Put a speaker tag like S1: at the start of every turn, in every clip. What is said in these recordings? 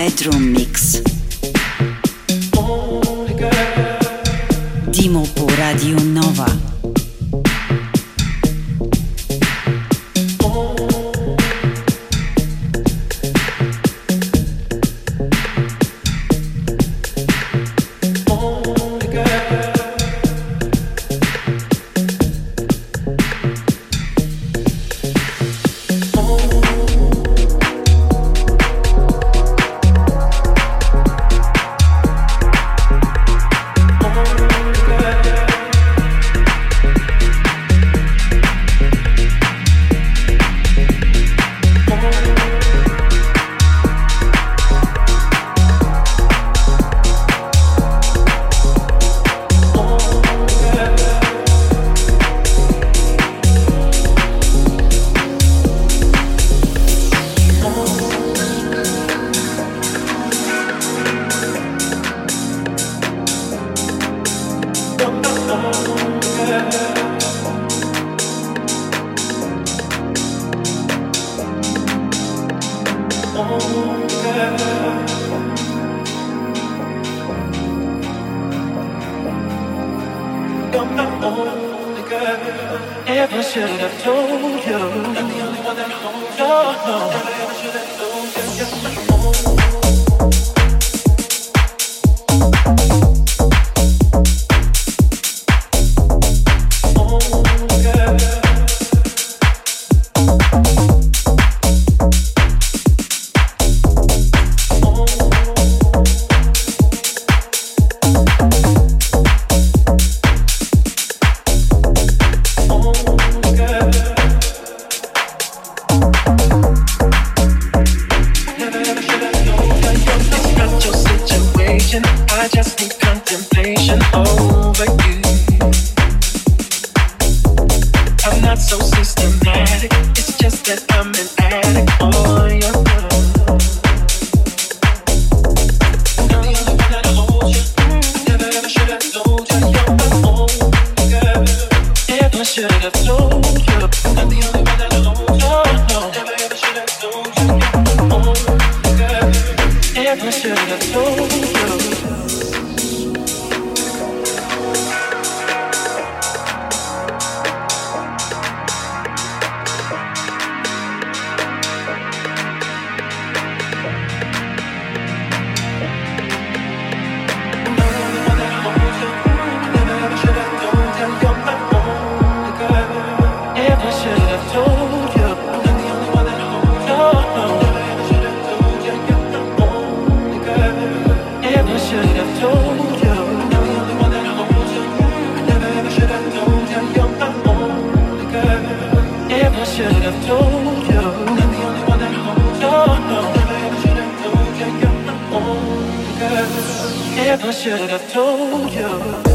S1: Bedroom Mix.
S2: i should have told you.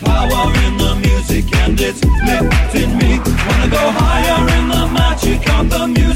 S3: power in the music and it's lifting me. Wanna go higher in the magic of the music.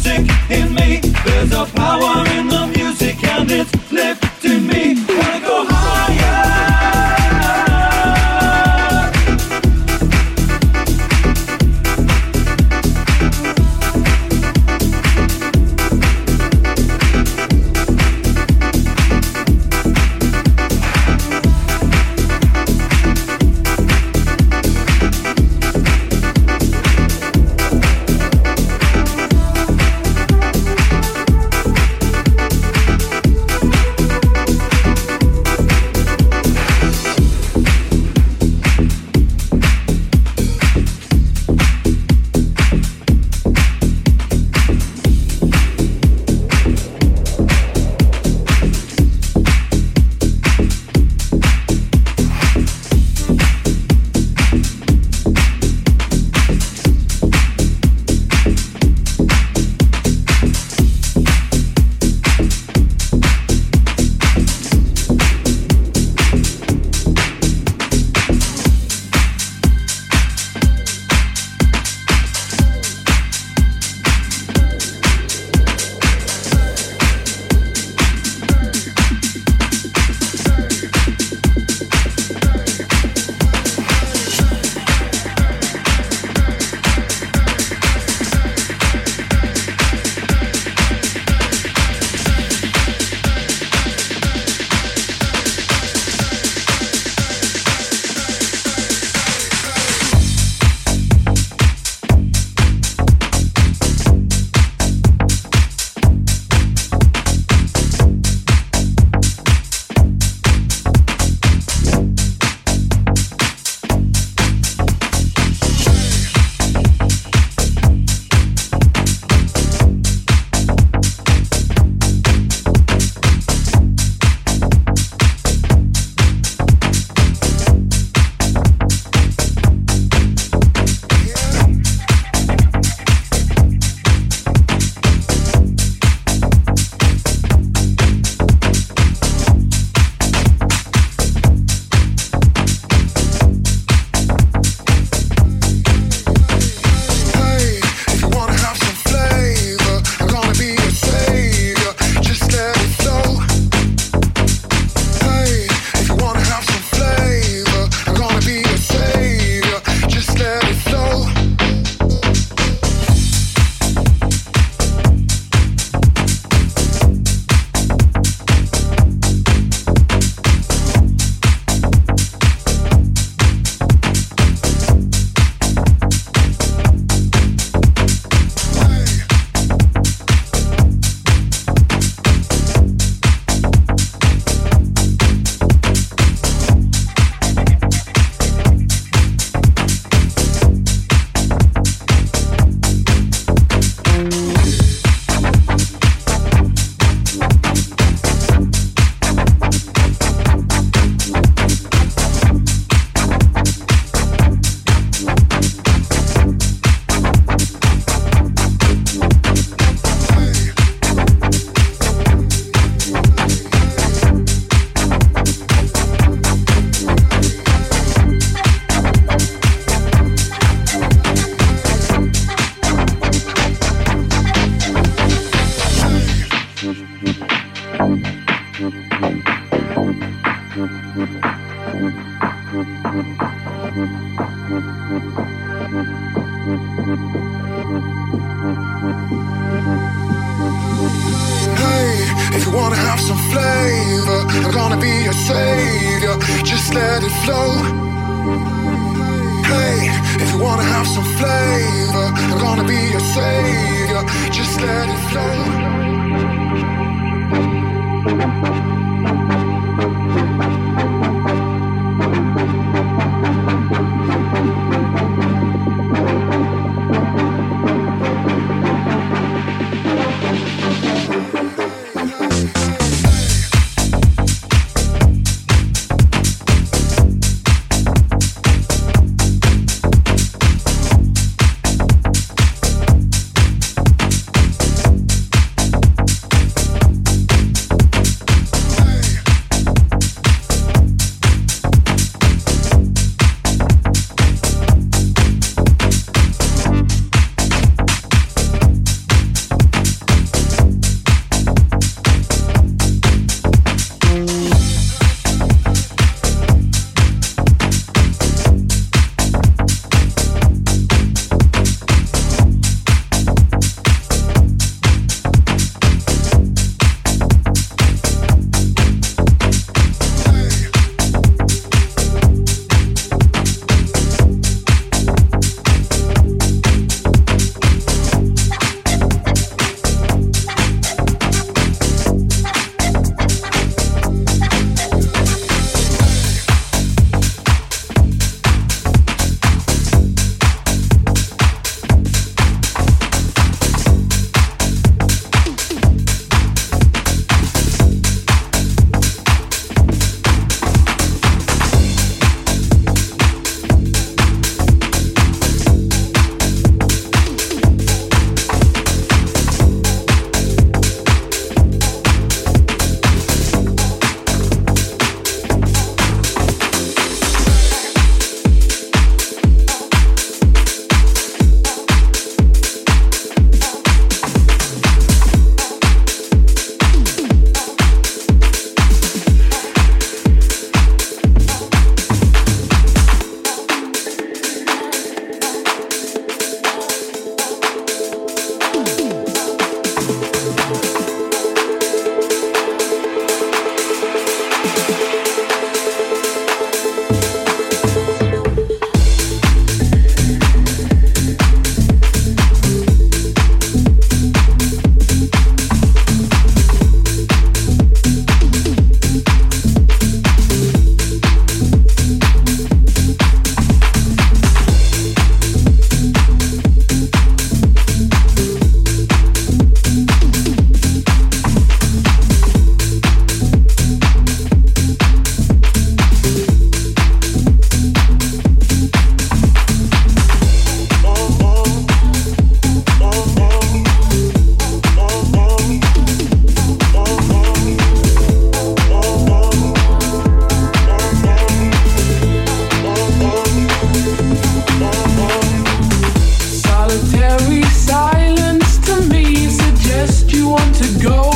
S3: to go.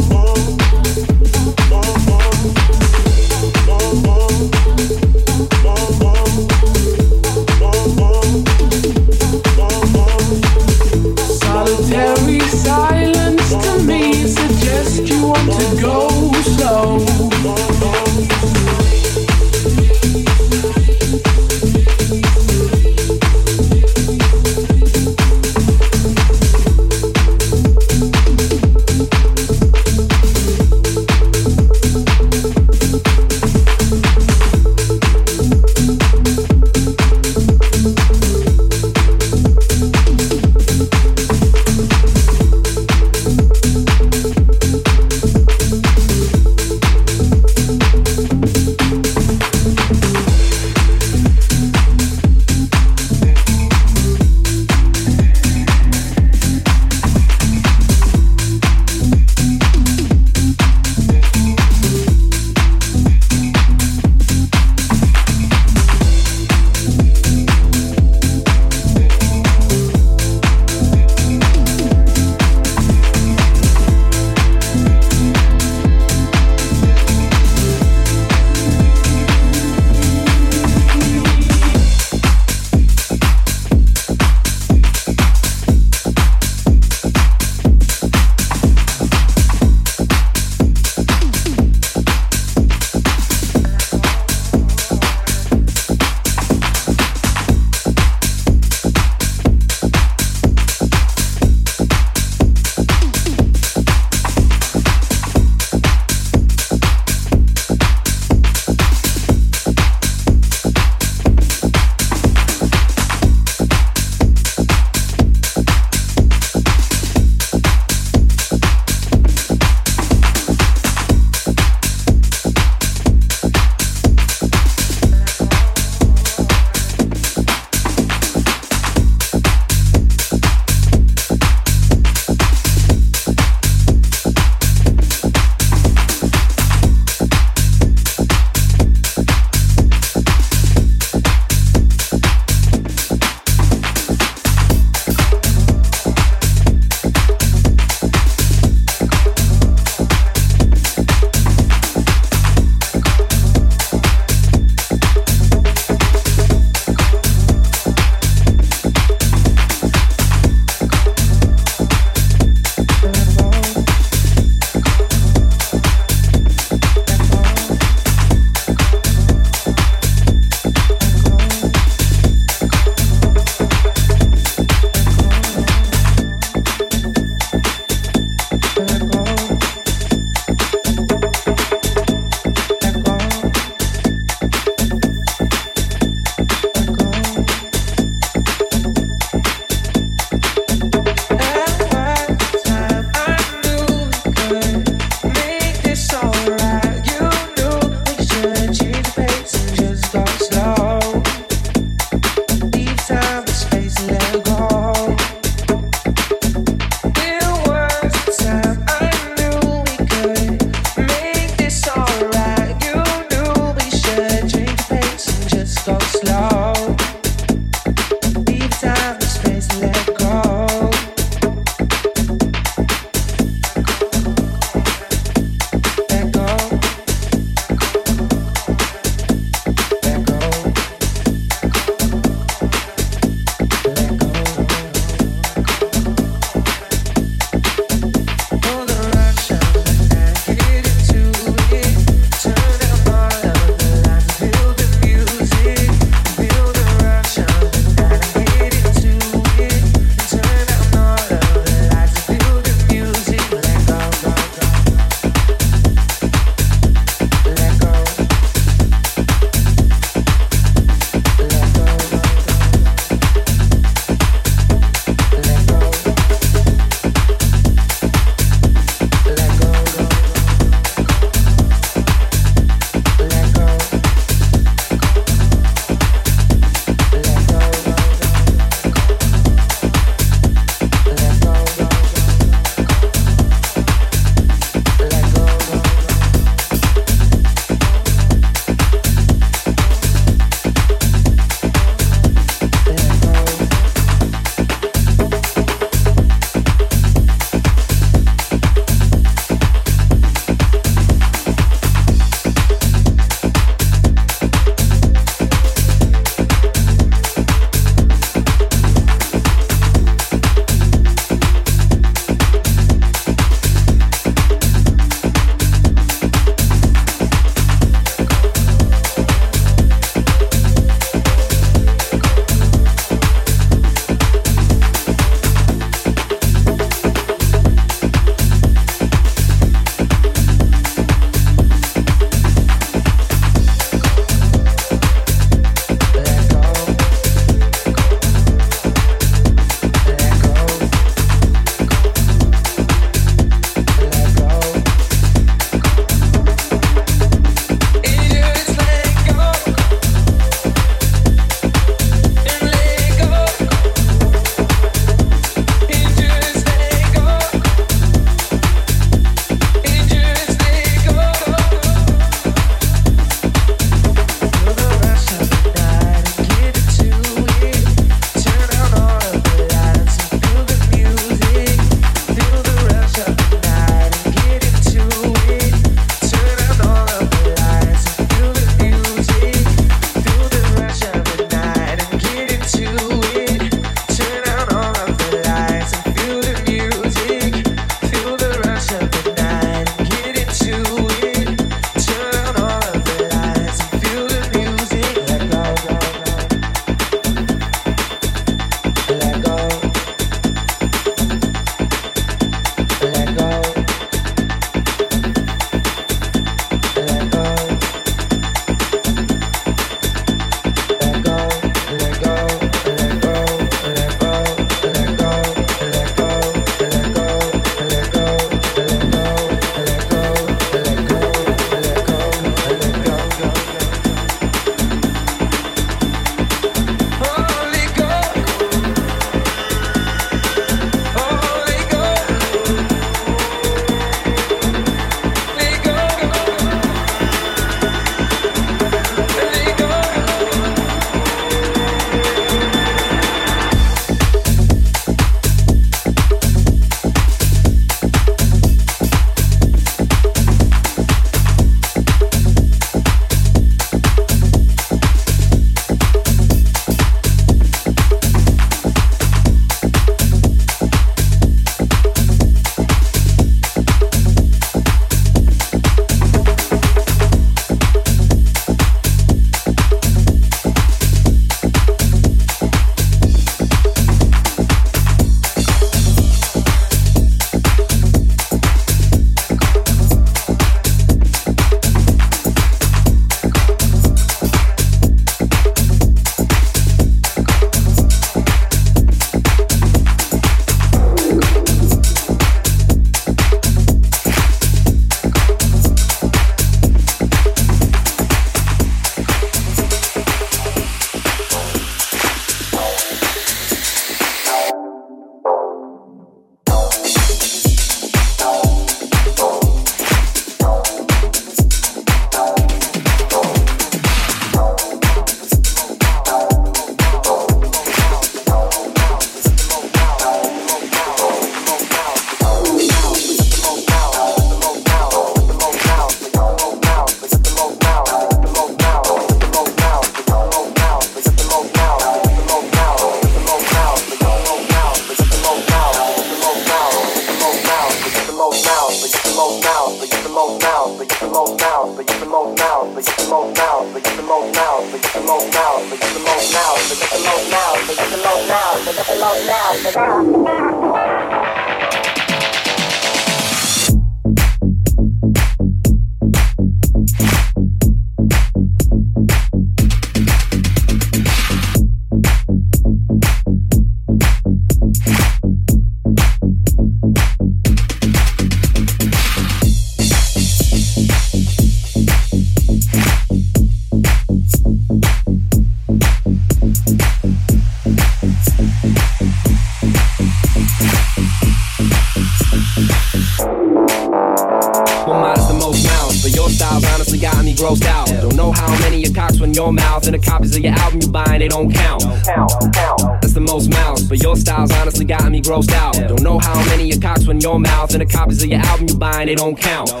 S4: They don't count.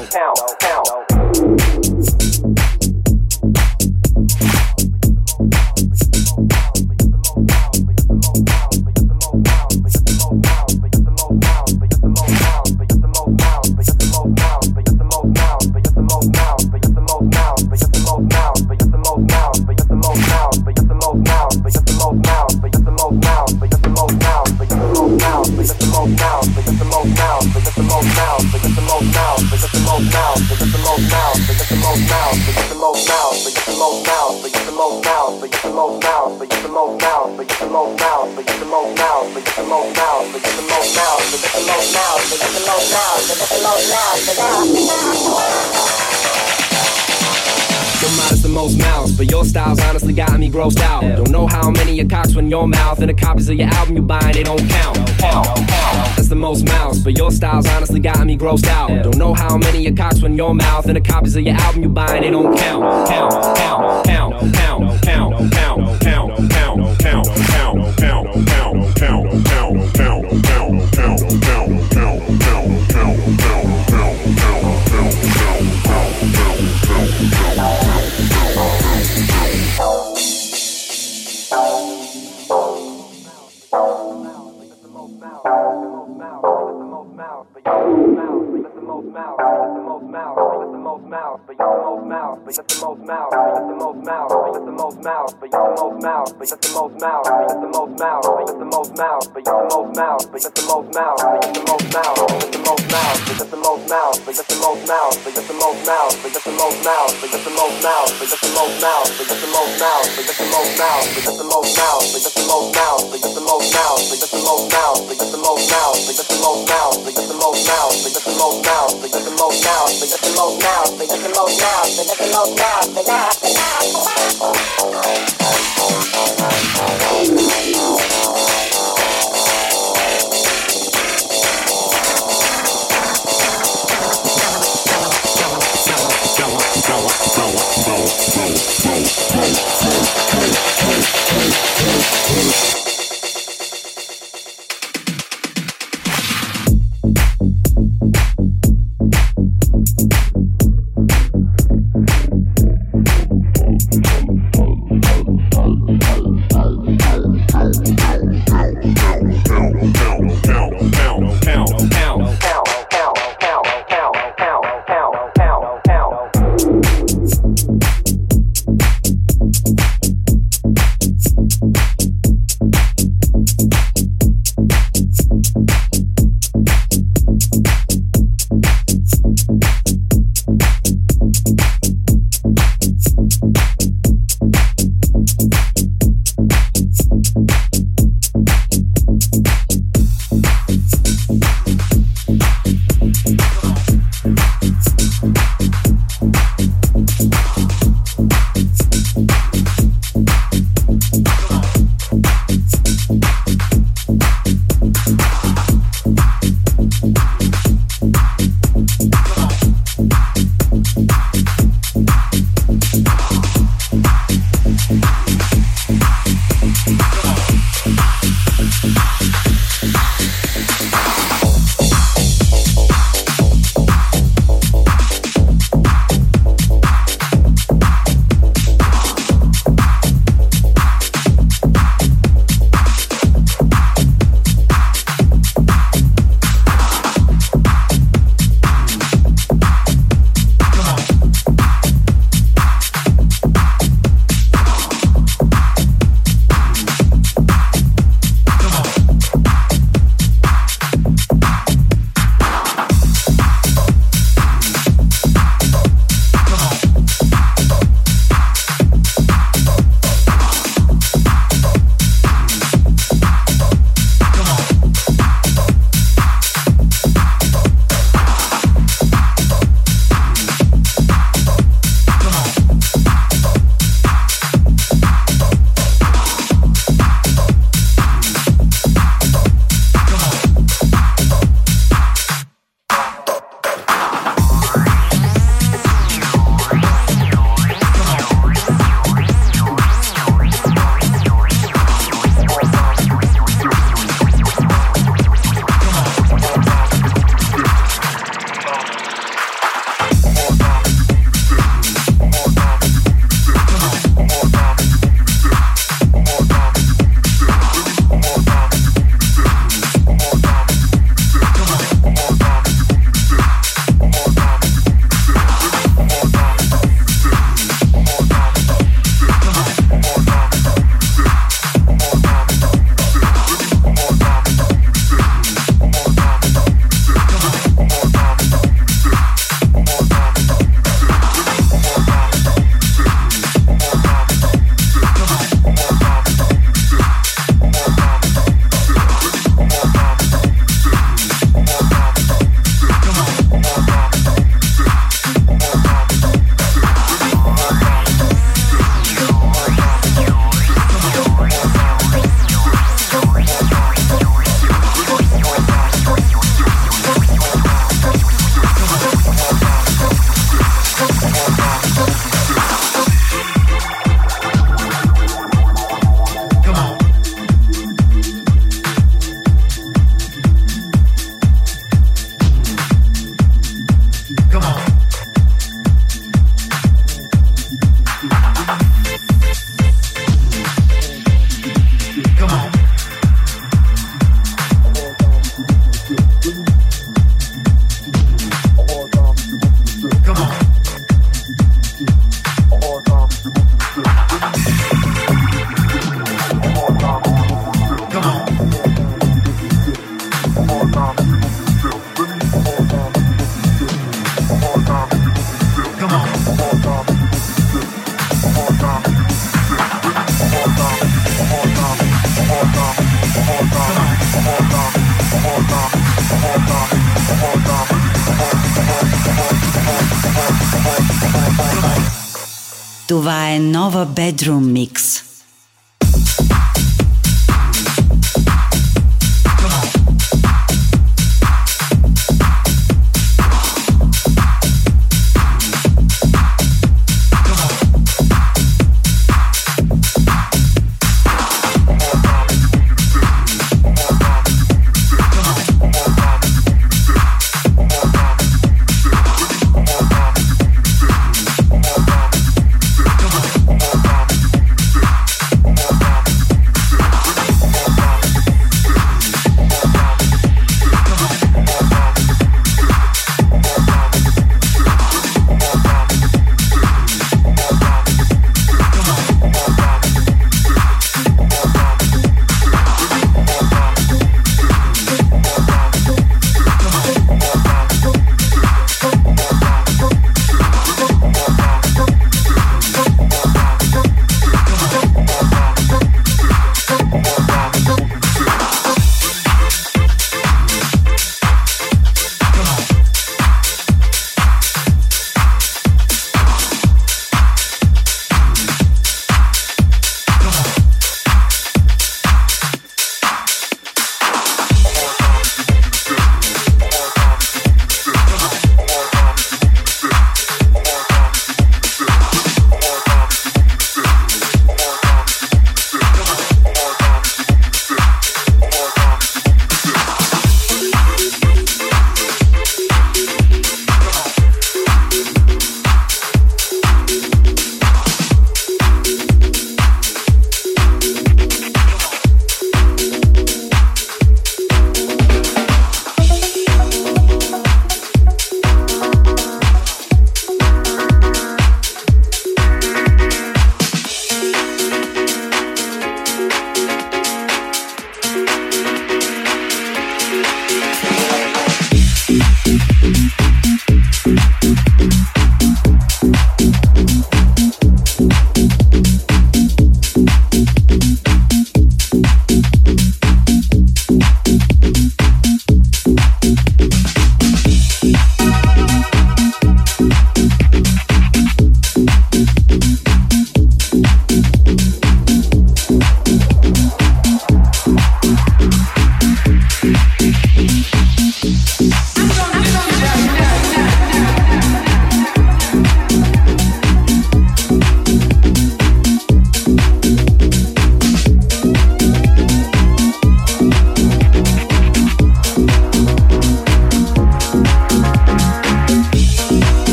S5: Bedroom Mix.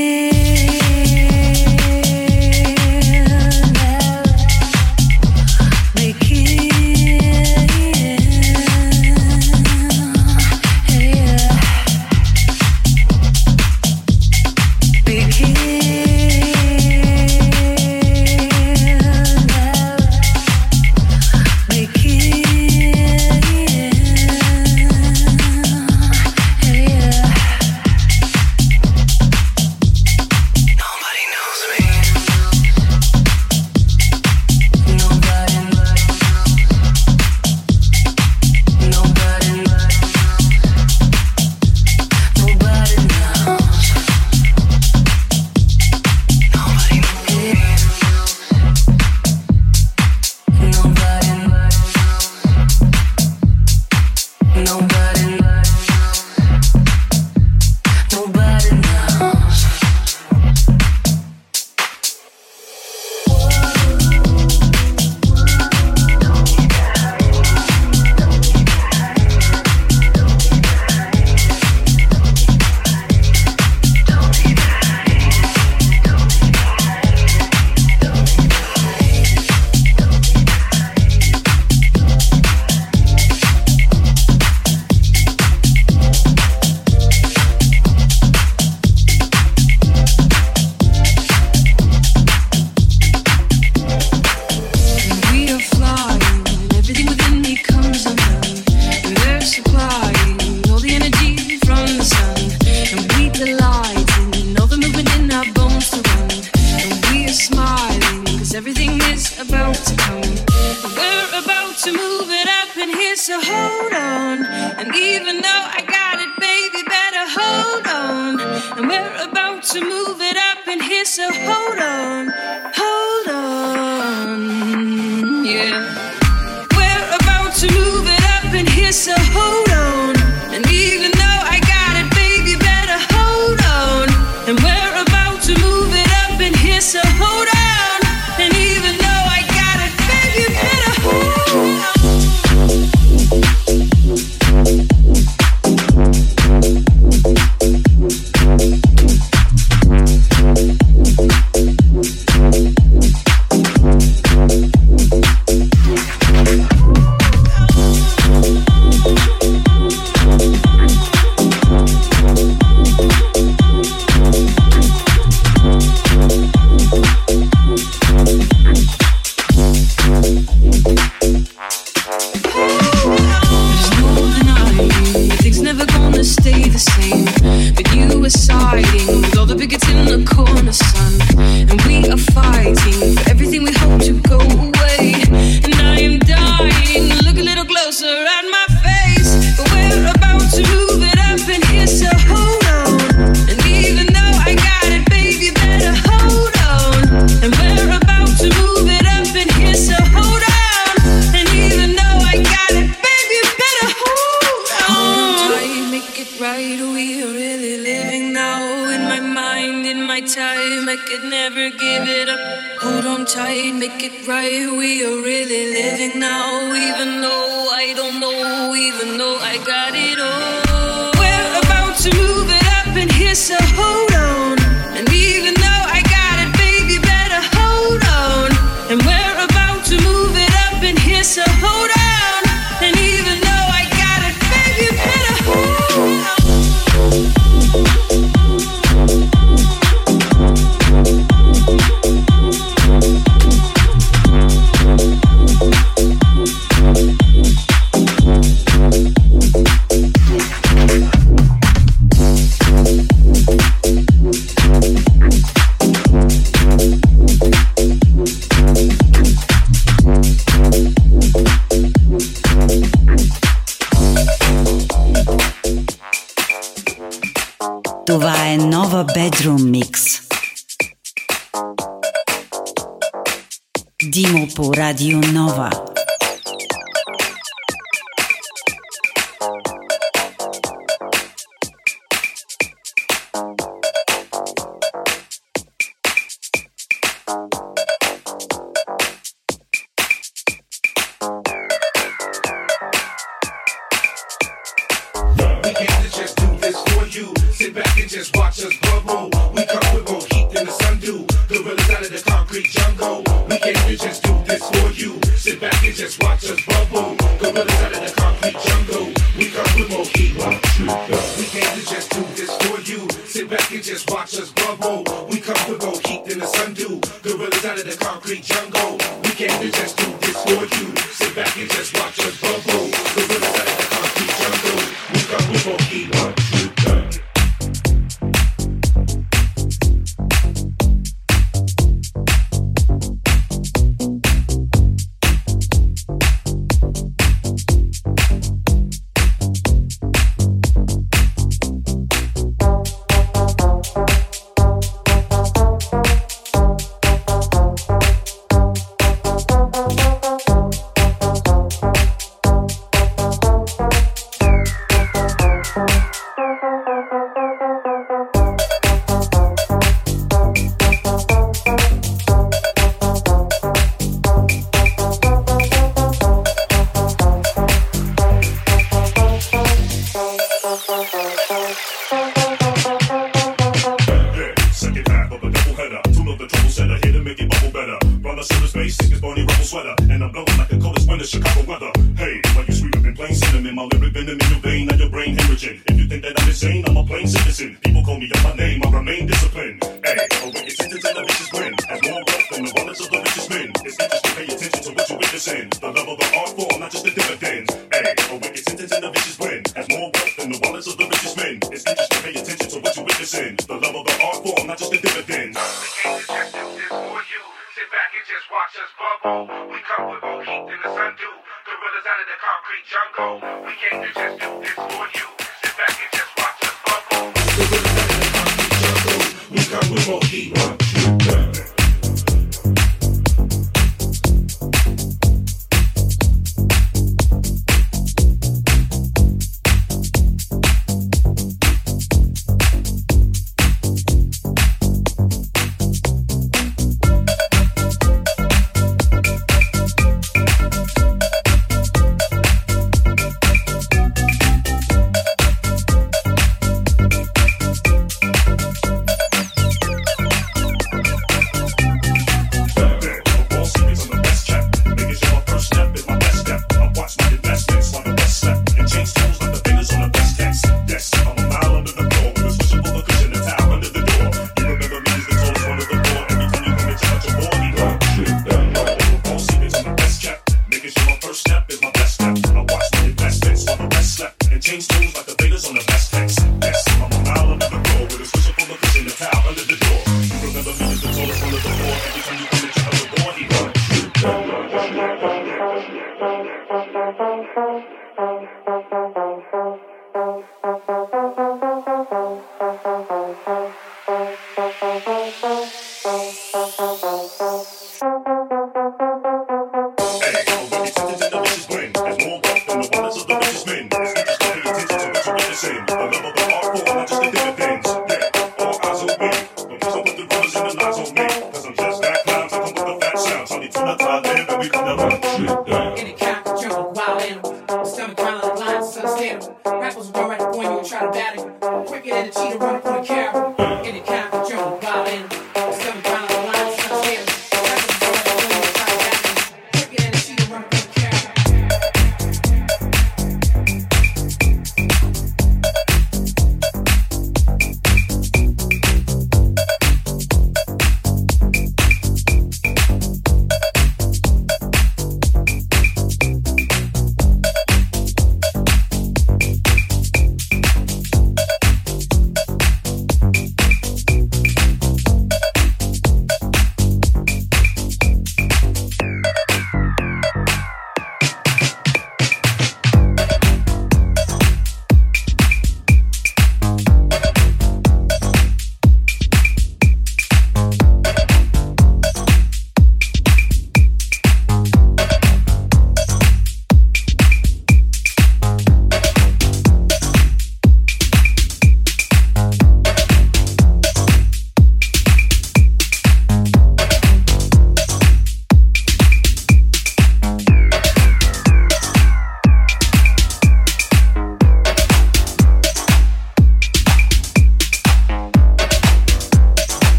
S6: Begin?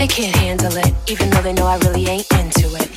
S6: They can't handle it, even though they know I
S7: really ain't into it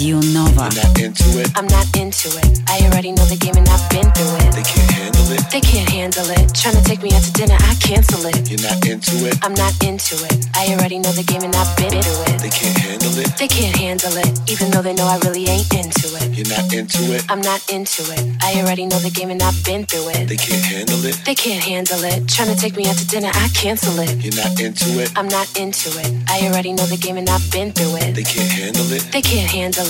S7: Radio Nova.
S5: You're not into it.
S7: I'm not into it. I already know the game and I've been through it.
S5: They can't handle it.
S7: They can't handle it. Trying to take me out to dinner, I cancel it.
S5: You're not into it.
S7: I'm not into it. I already know the game and I've been through it.
S5: They can't handle it.
S7: They can't handle it, even though they know I really ain't into it.
S5: You're not into it.
S7: I'm not into it. I already know the game and I've been through it.
S5: They can't handle it.
S7: They can't handle it. Tryna take me out to dinner, I cancel it.
S5: You're not into it.
S7: I'm not into it. I already know the game and I've been through it.
S5: They can't handle it.
S7: They can't handle it,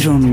S1: Bedroom